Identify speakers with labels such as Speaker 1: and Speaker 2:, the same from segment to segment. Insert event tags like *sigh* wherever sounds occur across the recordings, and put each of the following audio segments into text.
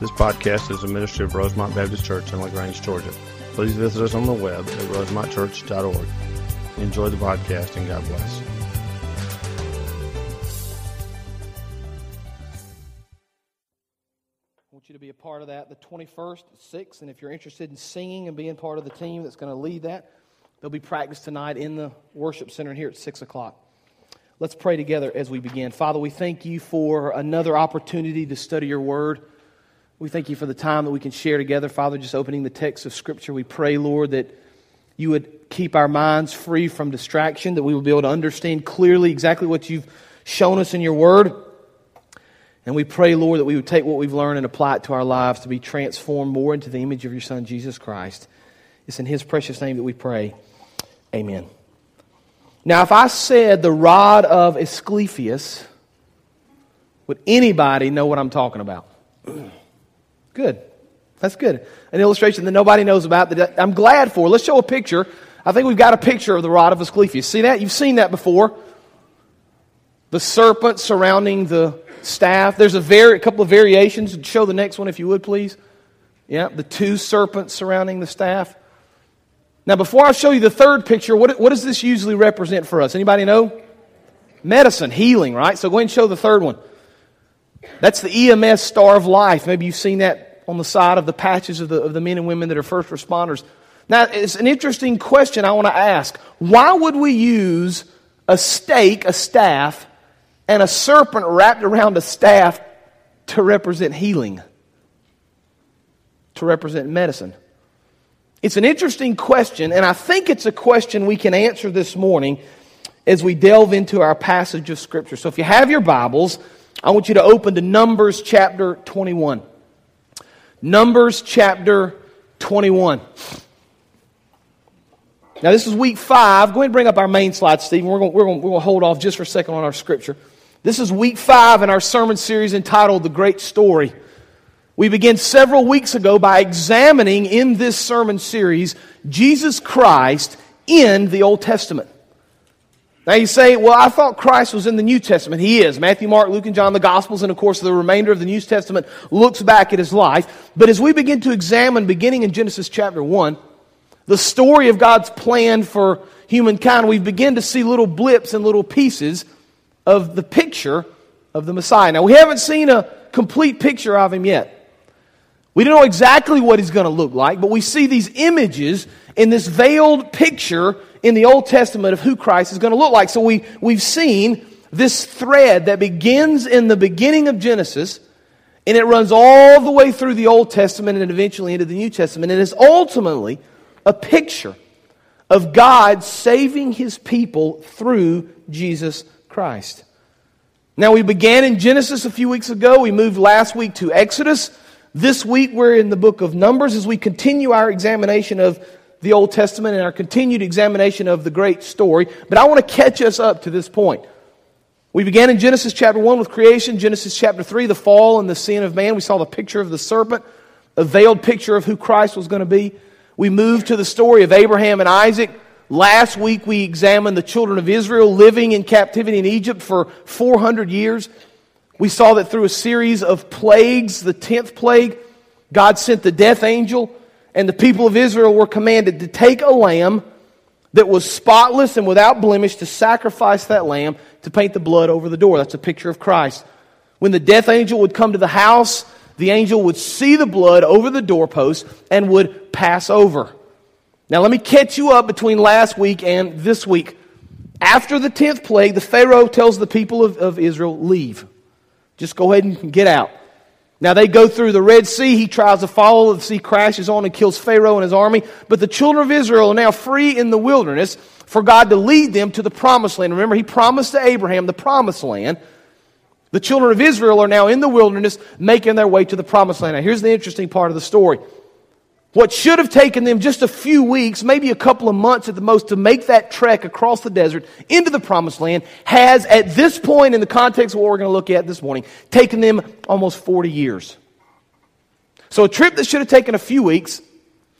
Speaker 1: This podcast is a ministry of Rosemont Baptist Church in LaGrange, Georgia. Please visit us on the web at rosemontchurch.org. Enjoy the podcast and God bless.
Speaker 2: I want you to be a part of that the 21st at 6. And if you're interested in singing and being part of the team that's going to lead that, there'll be practice tonight in the worship center here at 6 o'clock. Let's pray together as we begin. Father, we thank you for another opportunity to study your word. We thank you for the time that we can share together. Father, just opening the text of Scripture, we pray, Lord, that you would keep our minds free from distraction, that we will be able to understand clearly exactly what you've shown us in your word. And we pray, Lord, that we would take what we've learned and apply it to our lives to be transformed more into the image of your Son, Jesus Christ. It's in his precious name that we pray. Amen. Now, if I said the rod of Asclepius, would anybody know what I'm talking about? *clears throat* Good. That's good. An illustration that nobody knows about that I'm glad for. Let's show a picture. I think we've got a picture of the rod of Asclepius. See that? You've seen that before. The serpent surrounding the staff. There's a, vari- a couple of variations. Show the next one if you would, please. Yeah, the two serpents surrounding the staff. Now, before I show you the third picture, what, what does this usually represent for us? Anybody know? Medicine, healing, right? So go ahead and show the third one. That's the EMS Star of Life. Maybe you've seen that on the side of the patches of the, of the men and women that are first responders. Now, it's an interesting question I want to ask. Why would we use a stake, a staff, and a serpent wrapped around a staff to represent healing? To represent medicine? It's an interesting question, and I think it's a question we can answer this morning as we delve into our passage of Scripture. So if you have your Bibles, I want you to open to Numbers chapter 21. Numbers chapter 21. Now, this is week five. Go ahead and bring up our main slide, Stephen. We're going, we're, we're going to hold off just for a second on our scripture. This is week five in our sermon series entitled The Great Story. We began several weeks ago by examining in this sermon series Jesus Christ in the Old Testament. Now you say, well, I thought Christ was in the New Testament. He is. Matthew, Mark, Luke, and John, the Gospels, and of course the remainder of the New Testament looks back at his life. But as we begin to examine, beginning in Genesis chapter 1, the story of God's plan for humankind, we begin to see little blips and little pieces of the picture of the Messiah. Now we haven't seen a complete picture of him yet. We don't know exactly what he's going to look like, but we see these images in this veiled picture in the Old Testament of who Christ is going to look like. So we, we've seen this thread that begins in the beginning of Genesis and it runs all the way through the Old Testament and eventually into the New Testament. And is ultimately a picture of God saving his people through Jesus Christ. Now, we began in Genesis a few weeks ago. We moved last week to Exodus. This week, we're in the book of Numbers as we continue our examination of the Old Testament and our continued examination of the great story. But I want to catch us up to this point. We began in Genesis chapter 1 with creation, Genesis chapter 3, the fall and the sin of man. We saw the picture of the serpent, a veiled picture of who Christ was going to be. We moved to the story of Abraham and Isaac. Last week we examined the children of Israel living in captivity in Egypt for 400 years. We saw that through a series of plagues, the 10th plague, God sent the death angel and the people of Israel were commanded to take a lamb that was spotless and without blemish to sacrifice that lamb to paint the blood over the door. That's a picture of Christ. When the death angel would come to the house, the angel would see the blood over the doorpost and would pass over. Now, let me catch you up between last week and this week. After the 10th plague, the Pharaoh tells the people of, of Israel, leave. Just go ahead and get out. Now they go through the Red Sea. He tries to follow. The sea crashes on and kills Pharaoh and his army. But the children of Israel are now free in the wilderness for God to lead them to the promised land. Remember, he promised to Abraham the promised land. The children of Israel are now in the wilderness making their way to the promised land. Now here's the interesting part of the story. What should have taken them just a few weeks, maybe a couple of months at the most, to make that trek across the desert into the promised land has, at this point in the context of what we're going to look at this morning, taken them almost 40 years. So a trip that should have taken a few weeks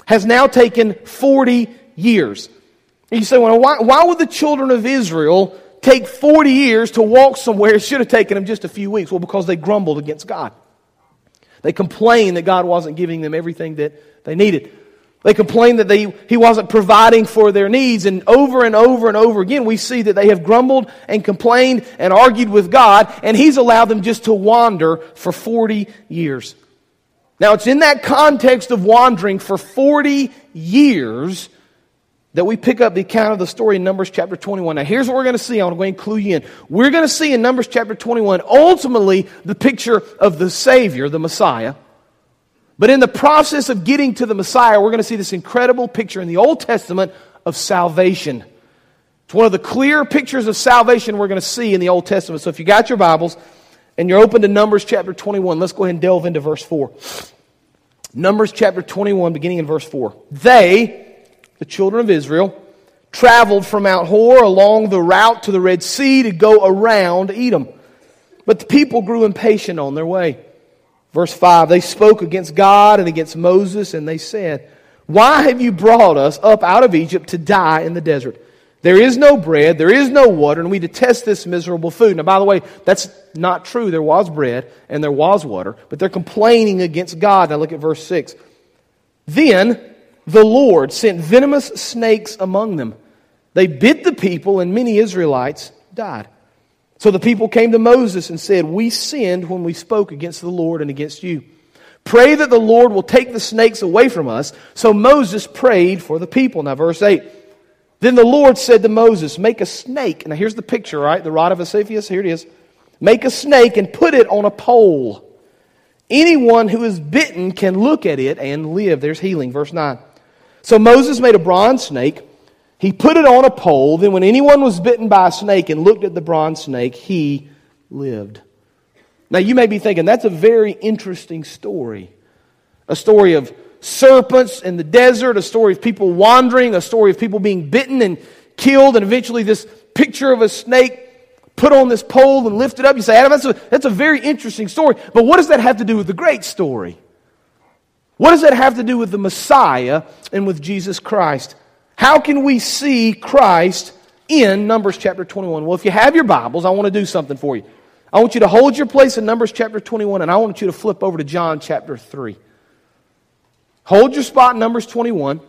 Speaker 2: has now taken 40 years. And you say, well, why, why would the children of Israel take 40 years to walk somewhere? It should have taken them just a few weeks. Well, because they grumbled against God. They complained that God wasn't giving them everything that they needed. They complained that they, He wasn't providing for their needs. And over and over and over again, we see that they have grumbled and complained and argued with God, and He's allowed them just to wander for 40 years. Now, it's in that context of wandering for 40 years that we pick up the account of the story in Numbers chapter 21. Now, here's what we're going to see. I'm going to clue you in. We're going to see in Numbers chapter 21 ultimately the picture of the Savior, the Messiah. But in the process of getting to the Messiah, we're going to see this incredible picture in the Old Testament of salvation. It's one of the clear pictures of salvation we're going to see in the Old Testament. So if you got your Bibles and you're open to Numbers chapter 21, let's go ahead and delve into verse 4. Numbers chapter 21, beginning in verse 4. They, the children of Israel, traveled from Mount Hor along the route to the Red Sea to go around Edom. But the people grew impatient on their way. Verse 5 They spoke against God and against Moses, and they said, Why have you brought us up out of Egypt to die in the desert? There is no bread, there is no water, and we detest this miserable food. Now, by the way, that's not true. There was bread and there was water, but they're complaining against God. Now, look at verse 6. Then the Lord sent venomous snakes among them. They bit the people, and many Israelites died. So the people came to Moses and said, We sinned when we spoke against the Lord and against you. Pray that the Lord will take the snakes away from us. So Moses prayed for the people. Now, verse 8. Then the Lord said to Moses, Make a snake. Now, here's the picture, right? The rod of Sisyphus. Here it is. Make a snake and put it on a pole. Anyone who is bitten can look at it and live. There's healing. Verse 9. So Moses made a bronze snake. He put it on a pole. Then, when anyone was bitten by a snake and looked at the bronze snake, he lived. Now, you may be thinking, that's a very interesting story. A story of serpents in the desert, a story of people wandering, a story of people being bitten and killed, and eventually this picture of a snake put on this pole and lifted up. You say, Adam, that's a, that's a very interesting story. But what does that have to do with the great story? What does that have to do with the Messiah and with Jesus Christ? How can we see Christ in Numbers chapter 21? Well, if you have your Bibles, I want to do something for you. I want you to hold your place in Numbers chapter 21, and I want you to flip over to John chapter 3. Hold your spot in Numbers 21.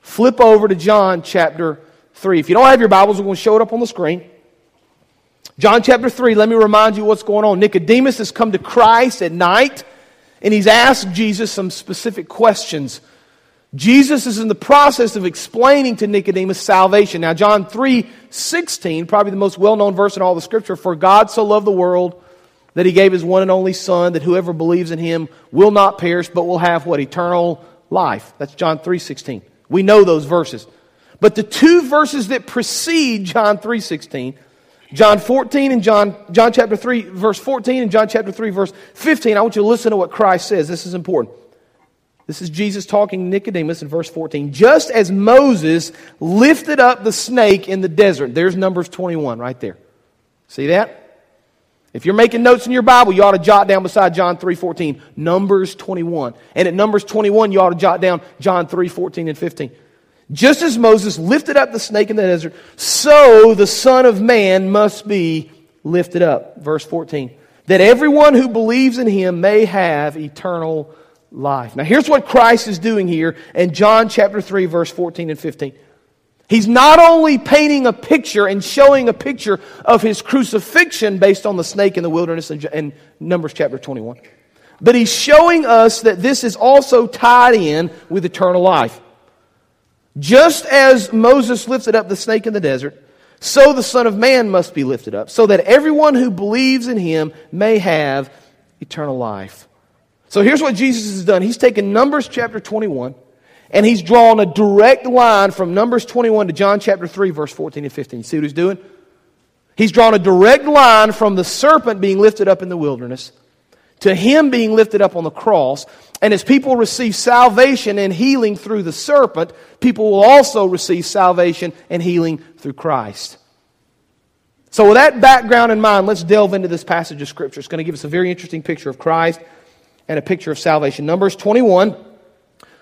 Speaker 2: Flip over to John chapter 3. If you don't have your Bibles, we're going to show it up on the screen. John chapter 3, let me remind you what's going on. Nicodemus has come to Christ at night and he's asked Jesus some specific questions. Jesus is in the process of explaining to Nicodemus salvation. Now, John 3 16, probably the most well known verse in all the scripture For God so loved the world that he gave his one and only Son, that whoever believes in him will not perish, but will have what? Eternal life. That's John 3 16. We know those verses. But the two verses that precede John 3 16 John 14 and John, John chapter 3, verse 14 and John chapter 3, verse 15. I want you to listen to what Christ says. This is important. This is Jesus talking Nicodemus in verse 14. Just as Moses lifted up the snake in the desert. There's Numbers 21 right there. See that? If you're making notes in your Bible, you ought to jot down beside John 3:14, Numbers 21. And at Numbers 21, you ought to jot down John 3:14 and 15. Just as Moses lifted up the snake in the desert, so the Son of Man must be lifted up. Verse 14. That everyone who believes in him may have eternal life. Now, here's what Christ is doing here in John chapter 3, verse 14 and 15. He's not only painting a picture and showing a picture of his crucifixion based on the snake in the wilderness in Numbers chapter 21, but he's showing us that this is also tied in with eternal life. Just as Moses lifted up the snake in the desert, so the Son of Man must be lifted up, so that everyone who believes in him may have eternal life. So here's what Jesus has done. He's taken Numbers chapter 21, and he's drawn a direct line from Numbers 21 to John chapter 3, verse 14 and 15. You see what he's doing? He's drawn a direct line from the serpent being lifted up in the wilderness to him being lifted up on the cross. And as people receive salvation and healing through the serpent, people will also receive salvation and healing through Christ. So, with that background in mind, let's delve into this passage of Scripture. It's going to give us a very interesting picture of Christ and a picture of salvation. Numbers 21.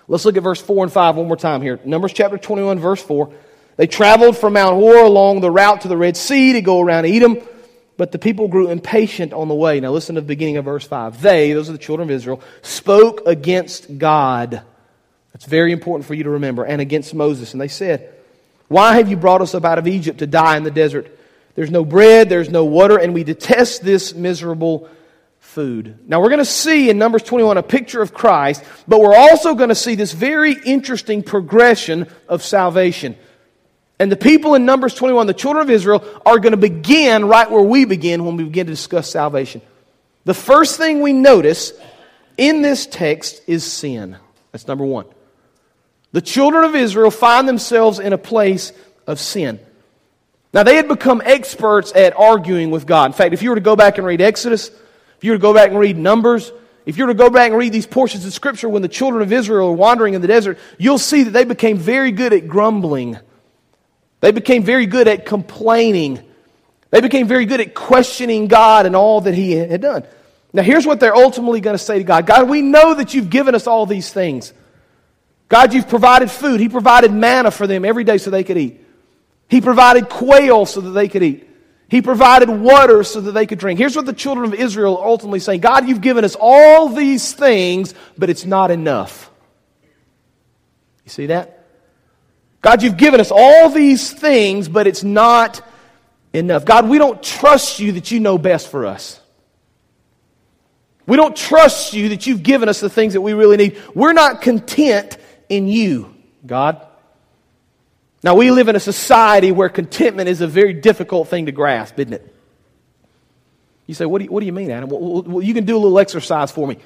Speaker 2: Let's look at verse 4 and 5 one more time here. Numbers chapter 21, verse 4. They traveled from Mount Hor along the route to the Red Sea to go around Edom. But the people grew impatient on the way. Now listen to the beginning of verse 5. They, those are the children of Israel, spoke against God. That's very important for you to remember, and against Moses. And they said, Why have you brought us up out of Egypt to die in the desert? There's no bread, there's no water, and we detest this miserable food. Now we're going to see in Numbers 21 a picture of Christ, but we're also going to see this very interesting progression of salvation. And the people in Numbers 21, the children of Israel, are going to begin right where we begin when we begin to discuss salvation. The first thing we notice in this text is sin. That's number one. The children of Israel find themselves in a place of sin. Now, they had become experts at arguing with God. In fact, if you were to go back and read Exodus, if you were to go back and read Numbers, if you were to go back and read these portions of Scripture when the children of Israel are wandering in the desert, you'll see that they became very good at grumbling. They became very good at complaining. They became very good at questioning God and all that He had done. Now, here's what they're ultimately going to say to God God, we know that you've given us all these things. God, you've provided food. He provided manna for them every day so they could eat. He provided quail so that they could eat. He provided water so that they could drink. Here's what the children of Israel are ultimately saying God, you've given us all these things, but it's not enough. You see that? God, you've given us all these things, but it's not enough. God, we don't trust you that you know best for us. We don't trust you that you've given us the things that we really need. We're not content in you, God. Now, we live in a society where contentment is a very difficult thing to grasp, isn't it? You say, What do you, what do you mean, Adam? Well, you can do a little exercise for me.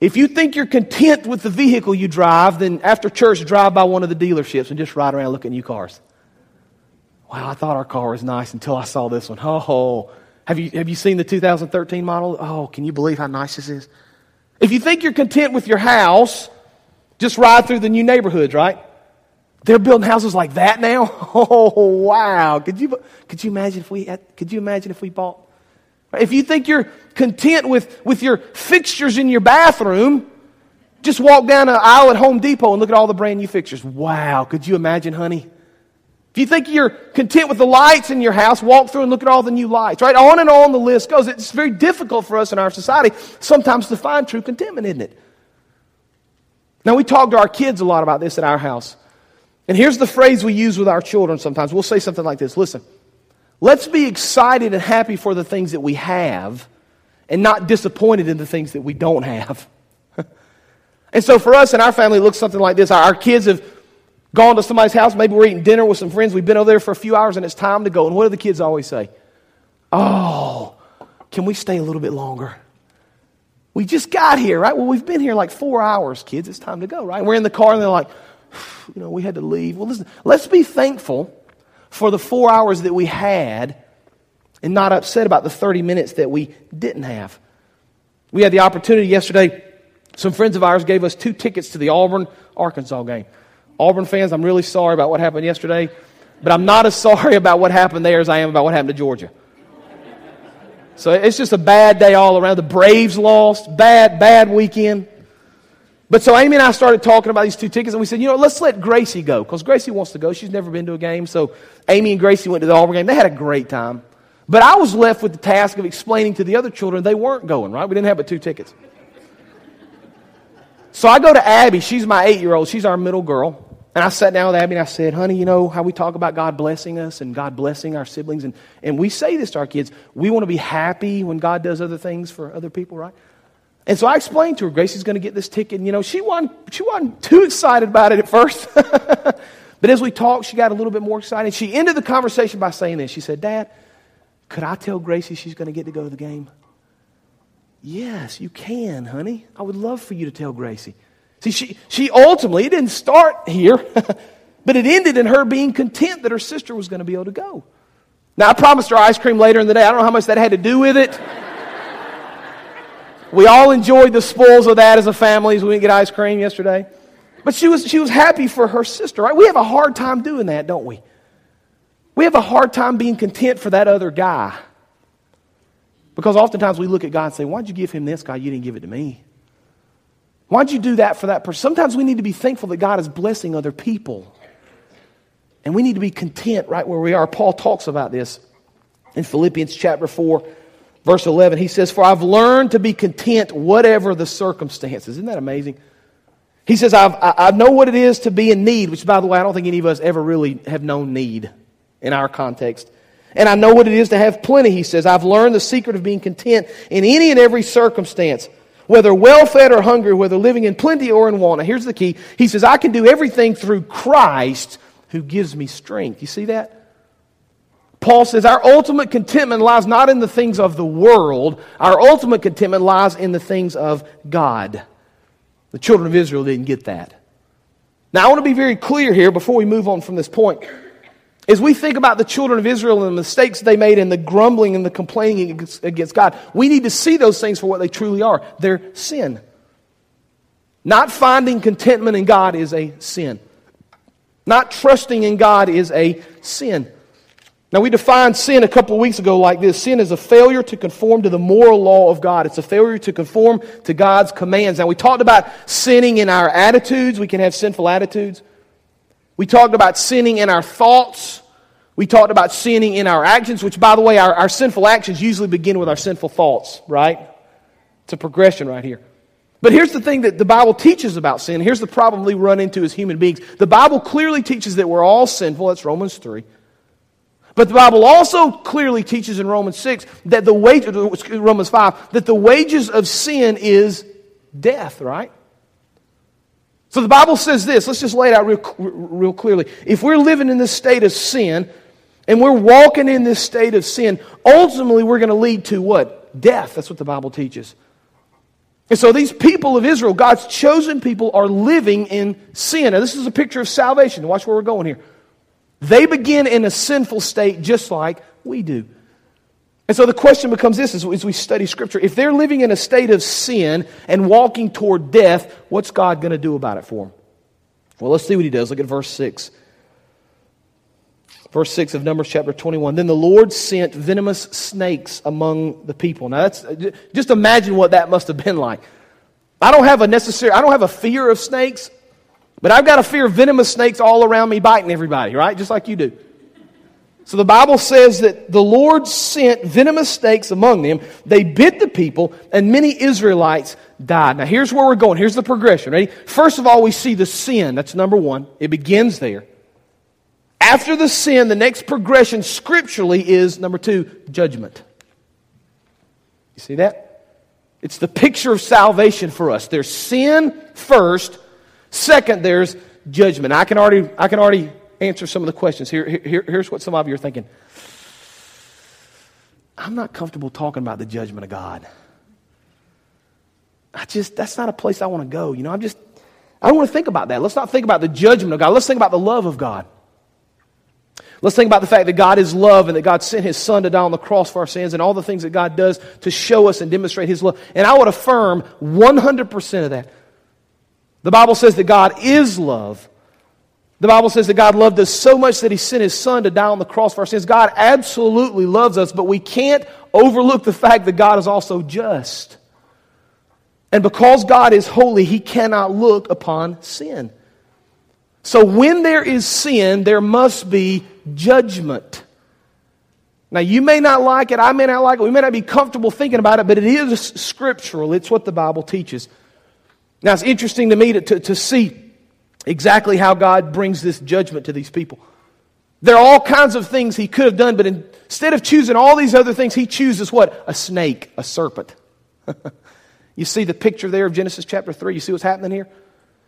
Speaker 2: If you think you're content with the vehicle you drive, then after church, drive by one of the dealerships and just ride around looking at new cars. Wow, I thought our car was nice until I saw this one. Oh, have you, have you seen the 2013 model? Oh, can you believe how nice this is? If you think you're content with your house, just ride through the new neighborhoods, right? They're building houses like that now. *laughs* Oh wow! Could you could you imagine if we had, could you imagine if we bought if you think you're content with, with your fixtures in your bathroom, just walk down an aisle at Home Depot and look at all the brand new fixtures. Wow, could you imagine, honey? If you think you're content with the lights in your house, walk through and look at all the new lights, right? On and on the list goes. It's very difficult for us in our society sometimes to find true contentment, isn't it? Now, we talk to our kids a lot about this at our house. And here's the phrase we use with our children sometimes. We'll say something like this Listen, Let's be excited and happy for the things that we have and not disappointed in the things that we don't have. *laughs* and so for us and our family, it looks something like this. Our kids have gone to somebody's house. Maybe we're eating dinner with some friends. We've been over there for a few hours and it's time to go. And what do the kids always say? Oh, can we stay a little bit longer? We just got here, right? Well, we've been here like four hours, kids. It's time to go, right? We're in the car and they're like, *sighs* you know, we had to leave. Well, listen, let's be thankful for the four hours that we had and not upset about the 30 minutes that we didn't have. We had the opportunity yesterday. Some friends of ours gave us two tickets to the Auburn Arkansas game. Auburn fans, I'm really sorry about what happened yesterday, but I'm not as sorry *laughs* about what happened there as I am about what happened to Georgia. So it's just a bad day all around. The Braves lost. Bad, bad weekend. But so Amy and I started talking about these two tickets, and we said, you know, let's let Gracie go because Gracie wants to go. She's never been to a game. So Amy and Gracie went to the Auburn game. They had a great time. But I was left with the task of explaining to the other children they weren't going, right? We didn't have but two tickets. So I go to Abby. She's my eight year old. She's our middle girl. And I sat down with Abby and I said, honey, you know how we talk about God blessing us and God blessing our siblings? And, and we say this to our kids. We want to be happy when God does other things for other people, right? And so I explained to her, Gracie's going to get this ticket. And, you know, she wasn't, she wasn't too excited about it at first. *laughs* but as we talked, she got a little bit more excited. She ended the conversation by saying this. She said, Dad, could I tell Gracie she's going to get to go to the game? Yes, you can, honey. I would love for you to tell Gracie. See, she, she ultimately, it didn't start here, *laughs* but it ended in her being content that her sister was going to be able to go. Now, I promised her ice cream later in the day. I don't know how much that had to do with it. We all enjoyed the spoils of that as a family as we didn't get ice cream yesterday. But she was, she was happy for her sister, right? We have a hard time doing that, don't we? We have a hard time being content for that other guy. Because oftentimes we look at God and say, Why'd you give him this, God? You didn't give it to me. Why'd you do that for that person? Sometimes we need to be thankful that God is blessing other people. And we need to be content right where we are. Paul talks about this In Philippians chapter 4, verse 11, he says, For I've learned to be content whatever the circumstances. Isn't that amazing? He says, I've, I know what it is to be in need, which, by the way, I don't think any of us ever really have known need in our context. And I know what it is to have plenty, he says. I've learned the secret of being content in any and every circumstance, whether well fed or hungry, whether living in plenty or in want. Now, here's the key. He says, I can do everything through Christ who gives me strength. You see that? Paul says, Our ultimate contentment lies not in the things of the world, our ultimate contentment lies in the things of God. The children of Israel didn't get that. Now, I want to be very clear here before we move on from this point. As we think about the children of Israel and the mistakes they made and the grumbling and the complaining against God, we need to see those things for what they truly are. They're sin. Not finding contentment in God is a sin. Not trusting in God is a sin. Now, we defined sin a couple weeks ago like this sin is a failure to conform to the moral law of God. It's a failure to conform to God's commands. Now, we talked about sinning in our attitudes. We can have sinful attitudes. We talked about sinning in our thoughts. We talked about sinning in our actions, which, by the way, our, our sinful actions usually begin with our sinful thoughts, right? It's a progression right here. But here's the thing that the Bible teaches about sin. Here's the problem we run into as human beings. The Bible clearly teaches that we're all sinful. That's Romans 3. But the Bible also clearly teaches in Romans 6 that the wage, Romans 5, that the wages of sin is death, right? So the Bible says this. Let's just lay it out real, real clearly. If we're living in this state of sin and we're walking in this state of sin, ultimately we're going to lead to what? Death. That's what the Bible teaches. And so these people of Israel, God's chosen people, are living in sin. Now, this is a picture of salvation. Watch where we're going here. They begin in a sinful state just like we do. And so the question becomes this as, we study Scripture. If they're living in a state of sin and walking toward death, what's God going to do about it for them? Well, let's see what he does. Look at verse 6. Verse 6 of Numbers chapter 21. Then the Lord sent venomous snakes among the people. Now, that's, just imagine what that must have been like. I don't have a necessary, I don't have a fear of snakes. But I've got a fear venomous snakes all around me biting everybody, right? Just like you do. So the Bible says that the Lord sent venomous snakes among them. They bit the people, and many Israelites died. Now, here's where we're going. Here's the progression. Ready? First of all, we see the sin. That's number one. It begins there. After the sin, the next progression scripturally is number two, judgment. You see that? It's the picture of salvation for us. There's sin first, Second, there's judgment. I can already, I can already answer some of the questions. Here, here, here's what some of you are thinking. I'm not comfortable talking about the judgment of God. I just, that's not a place I want to go. You know, I'm just, I don't want to think about that. Let's not think about the judgment of God. Let's think about the love of God. Let's think about the fact that God is love and that God sent His Son to die on the cross for our sins and all the things that God does to show us and demonstrate His love. And I would affirm 100% of that. The Bible says that God is love. The Bible says that God loved us so much that He sent His Son to die on the cross for our sins. God absolutely loves us, but we can't overlook the fact that God is also just. And because God is holy, He cannot look upon sin. So when there is sin, there must be judgment. Now, you may not like it, I may not like it, we may not be comfortable thinking about it, but it is scriptural. It's what the Bible teaches. Now, it's interesting to me to, to, to see exactly how God brings this judgment to these people. There are all kinds of things he could have done, but instead of choosing all these other things, he chooses what? A snake, a serpent. *laughs* you see the picture there of Genesis chapter 3? You see what's happening here?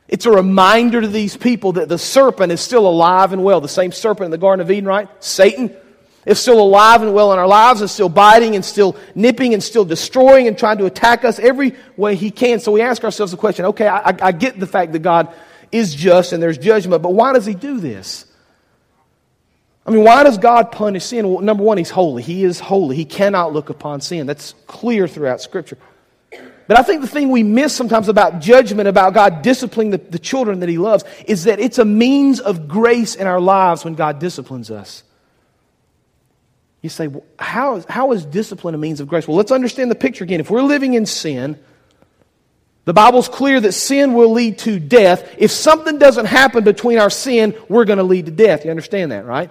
Speaker 2: It's a reminder to these people that the serpent is still alive and well. The same serpent in the Garden of Eden, right? Satan is still alive and well in our lives, and still biting and still nipping and still destroying and trying to attack us every way he can. So we ask ourselves the question okay, I, I get the fact that God is just and there's judgment, but why does he do this? I mean, why does God punish sin? Well, number one, he's holy. He is holy. He cannot look upon sin. That's clear throughout Scripture. But I think the thing we miss sometimes about judgment, about God disciplining the, the children that He loves, is that it's a means of grace in our lives when God disciplines us. You say, well, how, is, how is discipline a means of grace? Well, let's understand the picture again. If we're living in sin, the Bible's clear that sin will lead to death. If something doesn't happen between our sin, we're going to lead to death. You understand that, right?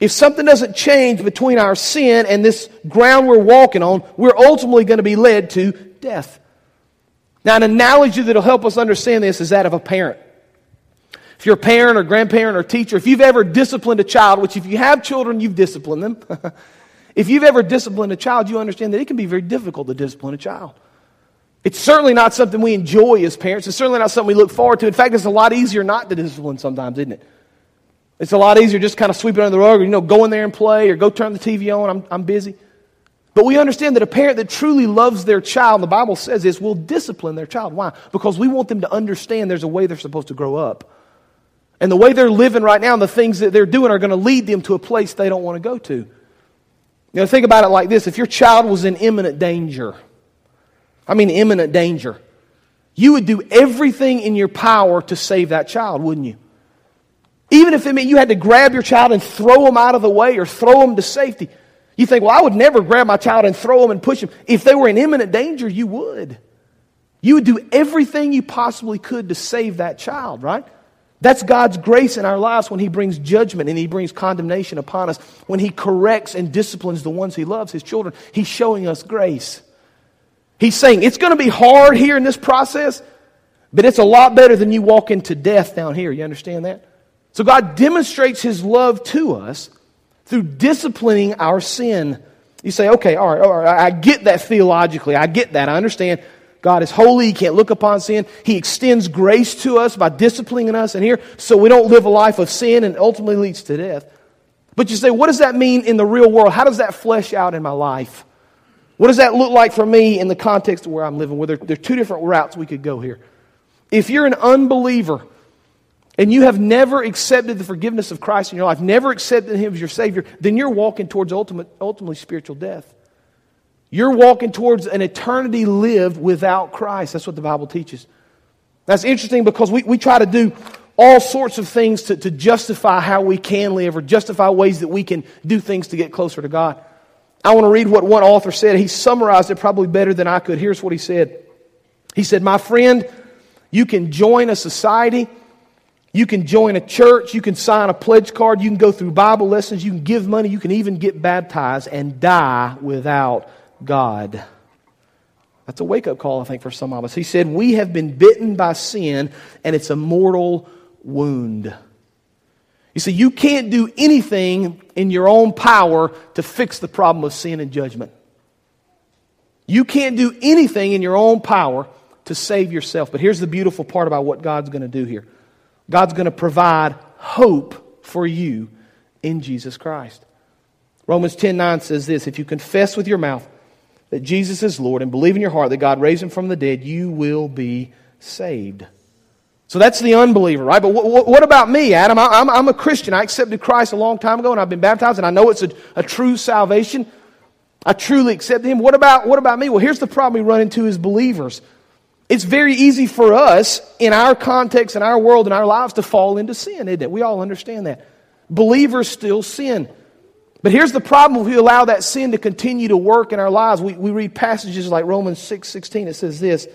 Speaker 2: If something doesn't change between our sin and this ground we're walking on, we're ultimately going to be led to death. Now, an analogy that'll help us understand this is that of a parent. If you're a parent or grandparent or teacher, if you've ever disciplined a child, which if you have children, you've disciplined them. *laughs* if you've ever disciplined a child, you understand that it can be very difficult to discipline a child. It's certainly not something we enjoy as parents. It's certainly not something we look forward to. In fact, it's a lot easier not to discipline sometimes, isn't it? It's a lot easier just kind of sweep it under the rug or, you know, go in there and play or go turn the TV on. I'm, I'm busy. But we understand that a parent that truly loves their child, the Bible says this, will discipline their child. Why? Because we want them to understand there's a way they're supposed to grow up. And the way they're living right now and the things that they're doing are going to lead them to a place they don't want to go to. You know, think about it like this if your child was in imminent danger, I mean imminent danger, you would do everything in your power to save that child, wouldn't you? Even if it meant you had to grab your child and throw them out of the way or throw them to safety. You think, well, I would never grab my child and throw them and push them. If they were in imminent danger, you would. You would do everything you possibly could to save that child, right? That's God's grace in our lives when He brings judgment and He brings condemnation upon us. When He corrects and disciplines the ones He loves, His children, He's showing us grace. He's saying, it's going to be hard here in this process, but it's a lot better than you walk into death down here. You understand that? So God demonstrates his love to us through disciplining our sin. You say, okay, all right, all right, I get that theologically. I get that. I understand. God is holy. He can't look upon sin. He extends grace to us by disciplining us in here so we don't live a life of sin and ultimately leads to death. But you say, what does that mean in the real world? How does that flesh out in my life? What does that look like for me in the context of where I'm living? Well, there, there are two different routes we could go here. If you're an unbeliever, and you have never accepted the forgiveness of Christ in your life, never accepted Him as your Savior, then you're walking towards ultimate, ultimately spiritual death. You're walking towards an eternity lived without Christ. That's what the Bible teaches. That's interesting because we, we try to do all sorts of things to, to justify how we can live or justify ways that we can do things to get closer to God. I want to read what one author said. He summarized it probably better than I could. Here's what he said He said, My friend, you can join a society you can join a church, you can sign a pledge card, you can go through Bible lessons, you can give money, you can even get baptized and die without God. That's a wake up call, I think, for some of us. He said, We have been bitten by sin, and it's a mortal wound. You see, you can't do anything in your own power to fix the problem of sin and judgment. You can't do anything in your own power to save yourself. But here's the beautiful part about what God's going to do here. God's going to provide hope for you in Jesus Christ. Romans 10 9 says this If you confess with your mouth that Jesus is Lord and believe in your heart that God raised him from the dead, you will be saved. So that's the unbeliever, right? But what, what about me, Adam? I, I'm, I'm, a Christian. I accepted Christ a long time ago and I've been baptized and I know it's a, a true salvation. I truly accept him. What about, what about me? Well, here's the problem we run into as believers. It's very easy for us in our context, in our world, in our lives to fall into sin, isn't it? We all understand that. Believers still sin. But here's the problem if we allow that sin to continue to work in our lives. We, we read passages like Romans 6 16. It says this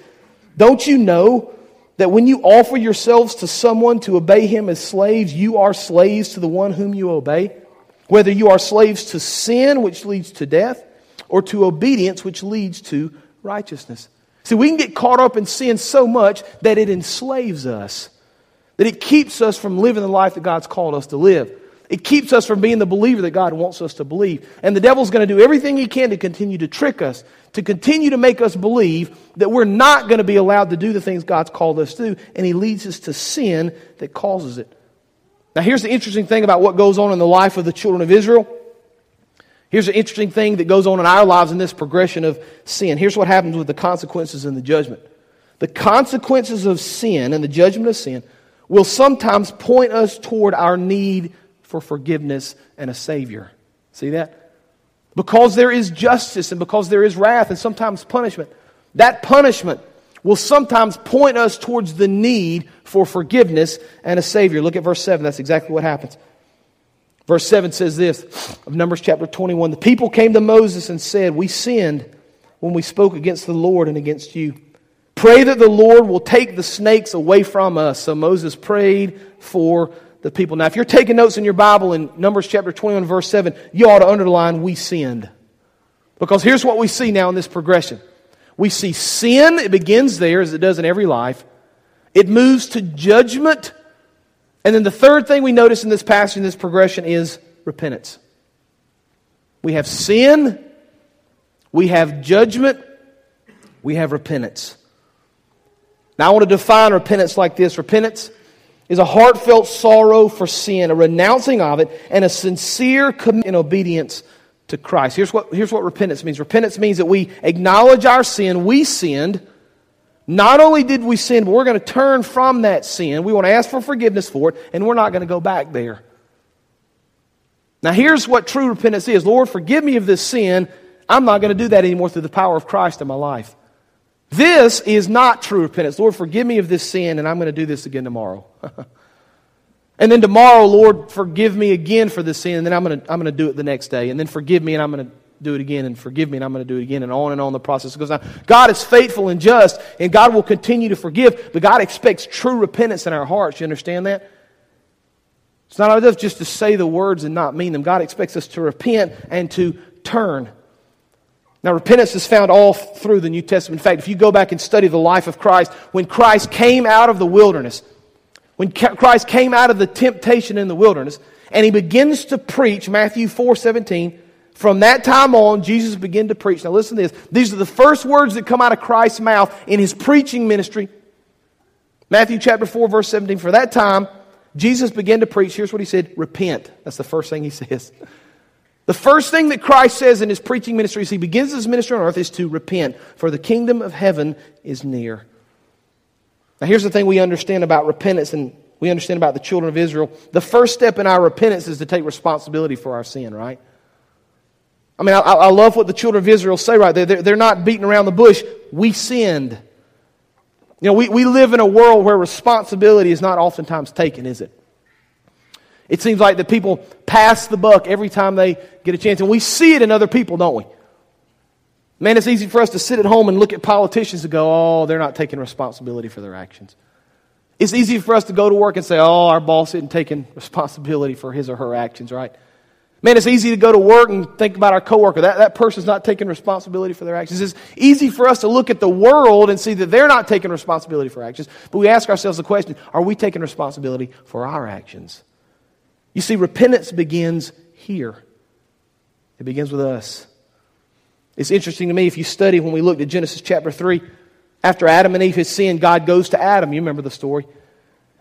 Speaker 2: Don't you know that when you offer yourselves to someone to obey him as slaves, you are slaves to the one whom you obey? Whether you are slaves to sin, which leads to death, or to obedience, which leads to righteousness. See, we can get caught up in sin so much that it enslaves us, that it keeps us from living the life that God's called us to live. It keeps us from being the believer that God wants us to believe. And the devil's going to do everything he can to continue to trick us, to continue to make us believe that we're not going to be allowed to do the things God's called us to, and he leads us to sin that causes it. Now, here's the interesting thing about what goes on in the life of the children of Israel. Here's an interesting thing that goes on in our lives in this progression of sin. Here's what happens with the consequences and the judgment. The consequences of sin and the judgment of sin will sometimes point us toward our need for forgiveness and a Savior. See that? Because there is justice and because there is wrath and sometimes punishment, that punishment will sometimes point us towards the need for forgiveness and a Savior. Look at verse 7. That's exactly what happens. Verse 7 says this of Numbers chapter 21 The people came to Moses and said, We sinned when we spoke against the Lord and against you. Pray that the Lord will take the snakes away from us. So Moses prayed for the people. Now, if you're taking notes in your Bible in Numbers chapter 21, verse 7, you ought to underline, we sinned. Because here's what we see now in this progression. We see sin, it begins there as it does in every life. It moves to judgment. And then the third thing we notice in this passage, in this progression, is repentance. We have sin, we have judgment, we have repentance. Now, I want to define repentance like this repentance is a heartfelt sorrow for sin, a renouncing of it, and a sincere commitment in obedience to Christ. Here's what, here's what repentance means repentance means that we acknowledge our sin, we sinned. Not only did we sin, but we're going to turn from that sin. We want to ask for forgiveness for it, and we're not going to go back there. Now, here's what true repentance is Lord, forgive me of this sin. I'm not going to do that anymore through the power of Christ in my life. This is not true repentance. Lord, forgive me of this sin, and I'm going to do this again tomorrow. *laughs* and then tomorrow, Lord, forgive me again for this sin, and then I'm going, to, I'm going to do it the next day. And then forgive me, and I'm going to do it again, and forgive me, and I'm going to do it again, and on and on the process goes on. God is faithful and just, and God will continue to forgive, but God expects true repentance in our hearts. You understand that? It's not enough just to say the words and not mean them. God expects us to repent and to turn. Now, repentance is found all through the New Testament. In fact, if you go back and study the life of Christ, when Christ came out of the wilderness, when Christ came out of the temptation in the wilderness, and he begins to preach, Matthew 4 17, from that time on, Jesus began to preach. Now, listen to this. These are the first words that come out of Christ's mouth in his preaching ministry. Matthew chapter 4, verse 17. For that time, Jesus began to preach. Here's what he said Repent. That's the first thing he *laughs* says. The first thing that Christ says in his preaching ministry as he begins his ministry on earth is to repent, for the kingdom of heaven is near. Now, here's the thing we understand about repentance and we understand about the children of Israel. The first step in our repentance is to take responsibility for our sin, right? I mean, I, I love what the children of Israel say right there. They're, they're not beating around the bush. We sinned. You know, we, we live in a world where responsibility is not oftentimes taken, is it? It seems like that people pass the buck every time they get a chance. And we see it in other people, don't we? Man, it's easy for us to sit at home and look at politicians and go, oh, they're not taking responsibility for their actions. It's easy for us to go to work and say, oh, our boss isn't taking *laughs* responsibility for his or her actions, right? Man, it's easy to go to work and think about our coworker. That, that person's not taking responsibility for their actions. It's easy for us to look at the world and see that they're not taking responsibility for actions. But we ask ourselves the question are we taking responsibility for our actions? You see, repentance begins here, it begins with us. It's interesting to me if you study when we looked at Genesis chapter 3, after Adam and Eve had sinned, God goes to Adam. You remember the story.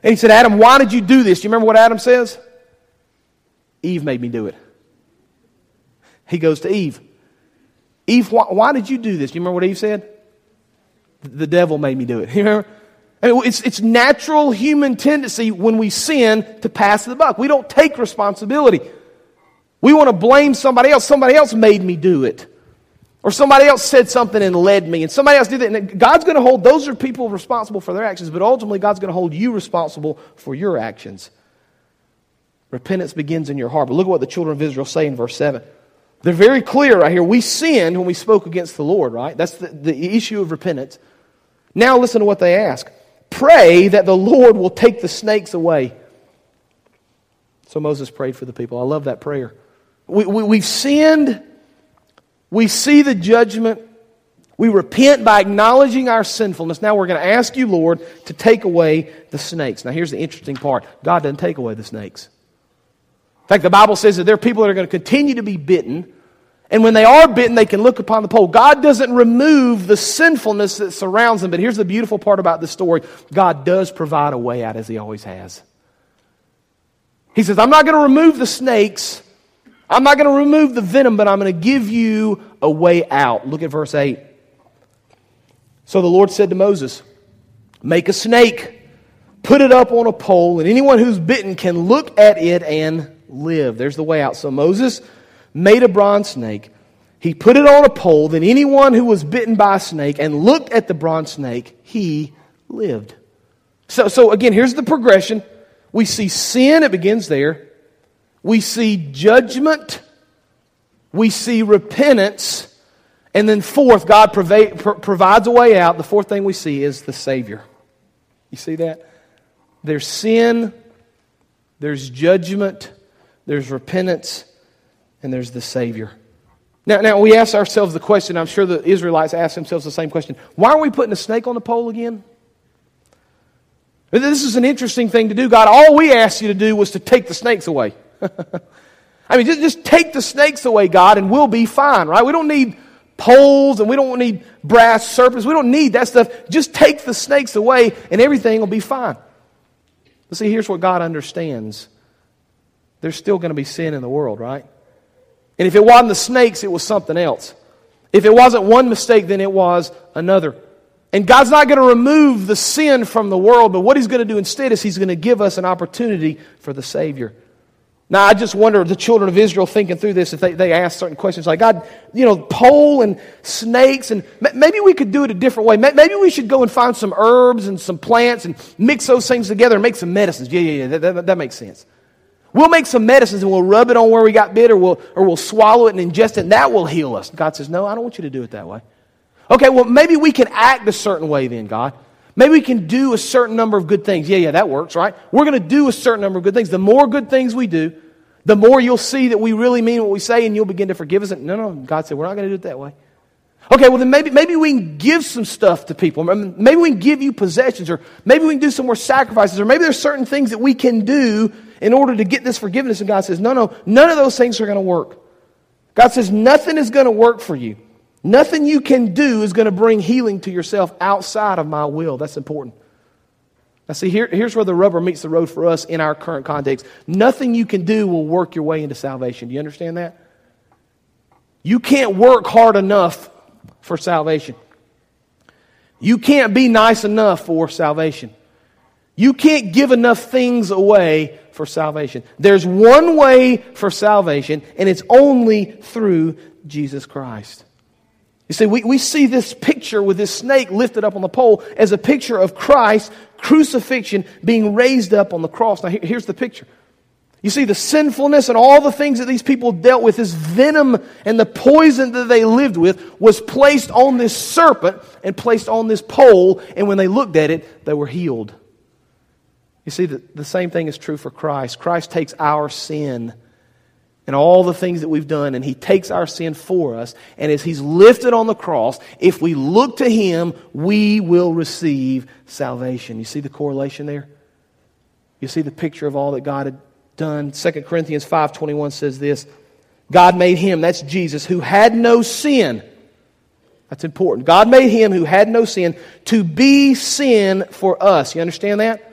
Speaker 2: And he said, Adam, why did you do this? Do you remember what Adam says? Eve made me do it. He goes to Eve. Eve, why, why did you do this? Do you remember what Eve said? The devil made me do it. *laughs* You remember? i It's, it's natural human tendency when we sin to pass the buck. We don't take responsibility. We want to blame somebody else. Somebody else made me do it. Or somebody else said something and led me, and somebody else did that. And God's going to hold, those are people responsible for their actions, but ultimately God's going to hold you responsible for your actions. Repentance begins in your heart. But look at what the children of Israel say in verse 7. They're very clear right here. We sinned when we spoke against the Lord, right? That's the, the issue of repentance. Now listen to what they ask. Pray that the Lord will take the snakes away. So Moses prayed for the people. I love that prayer. We, we, we've sinned. We see the judgment. We repent by acknowledging our sinfulness. Now we're going to ask you, Lord, to take away the snakes. Now here's the interesting part God doesn't take away the snakes. In fact, the Bible says that there are people that are going to continue to be bitten and when they are bitten, they can look upon the pole. God doesn't remove the sinfulness that surrounds them. But here's the beautiful part about this story God does provide a way out, as He always has. He says, I'm not going to remove the snakes, I'm not going to remove the venom, but I'm going to give you a way out. Look at verse 8. So the Lord said to Moses, Make a snake, put it up on a pole, and anyone who's bitten can look at it and live. There's the way out. So Moses made a bronze snake. He put it on a pole. Then anyone who was bitten by a snake and looked at the bronze snake, he lived. So, so again, here's the progression. We see sin, it begins there. We see judgment. We see repentance. And then, fourth, God provides a way out. The fourth thing we see is the Savior. You see that? There's sin, there's judgment, there's repentance, and there's the Savior. Now, now we ask ourselves the question, I'm sure the Israelites ask themselves the same question why are we putting a snake on the pole again? This is an interesting thing to do. God, all we asked you to do was to take the snakes away. *laughs* I mean, just, just take the snakes away, God, and we'll be fine, right? We don't need poles and we don't need brass serpents. We don't need that stuff. Just take the snakes away and everything will be fine. But see, here's what God understands there's still going to be sin in the world, right? And if it wasn't the snakes, it was something else. If it wasn't one mistake, then it was another. And God's not going to remove the sin from the world, but what He's going to do instead is He's going to give us an opportunity for the Savior. Now, I just wonder, the children of Israel thinking through this, if they, they ask certain questions like, God, you know, pole and snakes, and maybe we could do it a different way. Maybe we should go and find some herbs and some plants and mix those things together and make some medicines. Yeah, yeah, yeah, that, that, that makes sense. We'll make some medicines and we'll rub it on where we got bit or we'll, or we'll swallow it and ingest it, and that will heal us. God says, No, I don't want you to do it that way. Okay, well, maybe we can act a certain way then, God. Maybe we can do a certain number of good things. Yeah, yeah, that works, right? We're going to do a certain number of good things. The more good things we do, the more you'll see that we really mean what we say and you'll begin to forgive us. No, no, God said, we're not going to do it that way. Okay, well, then maybe, maybe we can give some stuff to people. Maybe we can give you possessions, or maybe we can do some more sacrifices, or maybe there's certain things that we can do in order to get this forgiveness. And God says, no, no, none of those things are going to work. God says, nothing is going to work for you. Nothing you can do is going to bring healing to yourself outside of my will. That's important. Now, see, here, here's where the rubber meets the road for us in our current context. Nothing you can do will work your way into salvation. Do you understand that? You can't work hard enough for salvation. You can't be nice enough for salvation. You can't give enough things away for salvation. There's one way for salvation, and it's only through Jesus Christ. You see, we, we see this picture with this snake lifted up on the pole as a picture of Christ crucifixion being raised up on the cross. Now, here's the picture. You see, the sinfulness and all the things that these people dealt with, this venom and the poison that they lived with, was placed on this serpent and placed on this pole, and when they looked at it, they were healed. You see, the, the same thing is true for Christ. Christ takes our sin and all the things that we've done, and He takes our sin for us. And as He's lifted on the cross, if we look to Him, we will receive salvation. You see the correlation there? You see the picture of all that God had done? 2 Corinthians 5.21 says this, God made Him, that's Jesus, who had no sin. That's important. God made Him who had no sin to be sin for us. You understand that?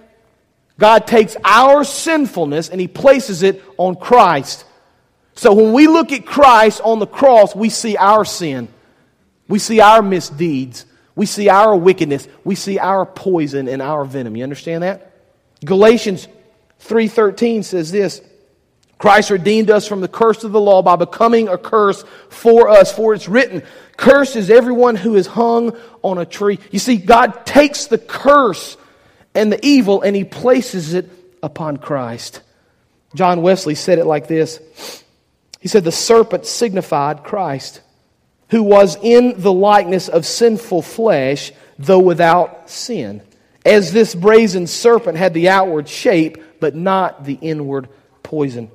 Speaker 2: God takes our sinfulness and He places it on Christ. So when we look at Christ on the cross, we see our sin. We see our misdeeds. We see our wickedness. We see our poison and our venom. You understand that? Galatians 3:13 says this, Christ redeemed us from the curse of the law by becoming a curse for us. For it's written, Cursed is everyone who is hung on a tree. You see, God takes the curse and the evil and he places it upon Christ. John Wesley said it like this he said, The serpent signified Christ, who was in the likeness of sinful flesh, though without sin. As this brazen serpent had the outward shape, but not the inward poison.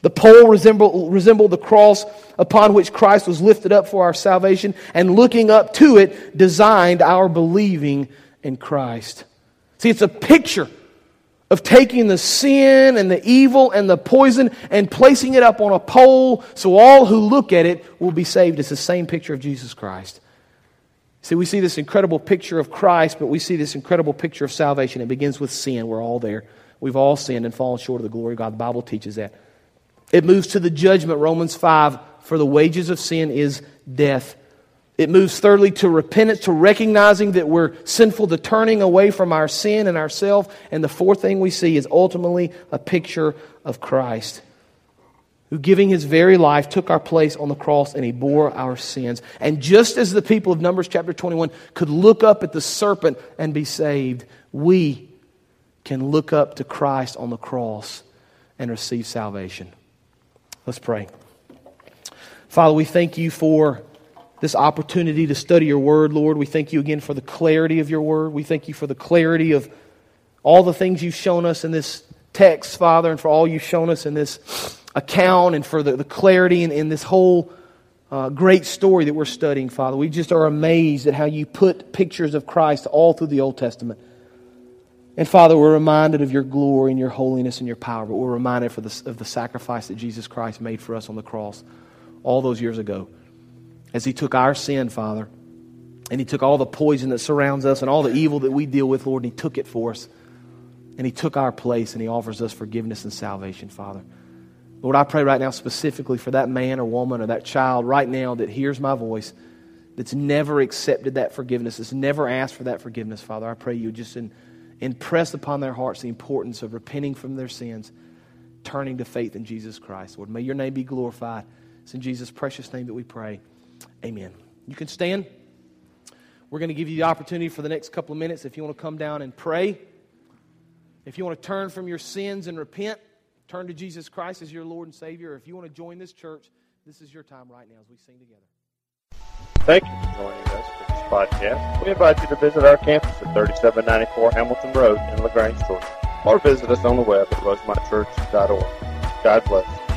Speaker 2: The pole resembled, resembled the cross upon which Christ was lifted up for our salvation, and looking up to it, designed our believing in Christ. See, it's a picture of taking the sin and the evil and the poison and placing it up on a pole so all who look at it will be saved. It's the same picture of Jesus Christ. See, we see this incredible picture of Christ, but we see this incredible picture of salvation. It begins with sin. We're all there. We've all sinned and fallen short of the glory of God. The Bible teaches that. It moves to the judgment, Romans 5, for the wages of sin is death. It moves thirdly to repentance, to recognizing that we're sinful, to turning away from our sin and ourself. And the fourth thing we see is ultimately a picture of Christ, who giving his very life took our place on the cross and he bore our sins. And just as the people of Numbers chapter 21 could look up at the serpent and be saved, we can look up to Christ on the cross and receive salvation. Let's pray. Father, we thank you for this opportunity to study your word, Lord. We thank you again for the clarity of your word. We thank you for the clarity of all the things you've shown us in this text, Father, and for all you've shown us in this account and for the, the clarity in, in this whole uh, great story that we're studying, Father. We just are amazed at how you put pictures of Christ all through the Old Testament. And Father, we're reminded of your glory and your holiness and your power, but we're reminded the, of the sacrifice that Jesus Christ made for us on the cross all those years ago. As he took our sin, Father, and he took all the poison that surrounds us and all the evil that we deal with, Lord, and he took it for us. And he took our place and he offers us forgiveness and salvation, Father. Lord, I pray right now specifically for that man or woman or that child right now that hears my voice that's never accepted that forgiveness, that's never asked for that forgiveness, Father. I pray you just in, impress upon their hearts the importance of repenting from their sins, turning to faith in Jesus Christ. Lord, may your name be glorified. It's in Jesus' precious name that we pray. Amen. You can stand. We're going to give you the opportunity for the next couple of minutes if you want to come down and pray. If you want to turn from your sins and repent, turn to Jesus Christ as your Lord and Savior. If you want to join this church, this is your time right now as we sing together.
Speaker 1: Thank you for joining us for this podcast. We invite you to visit our campus at 3794 Hamilton Road in LaGrange, Georgia, or visit us on the web at rosemontchurch.org. God bless.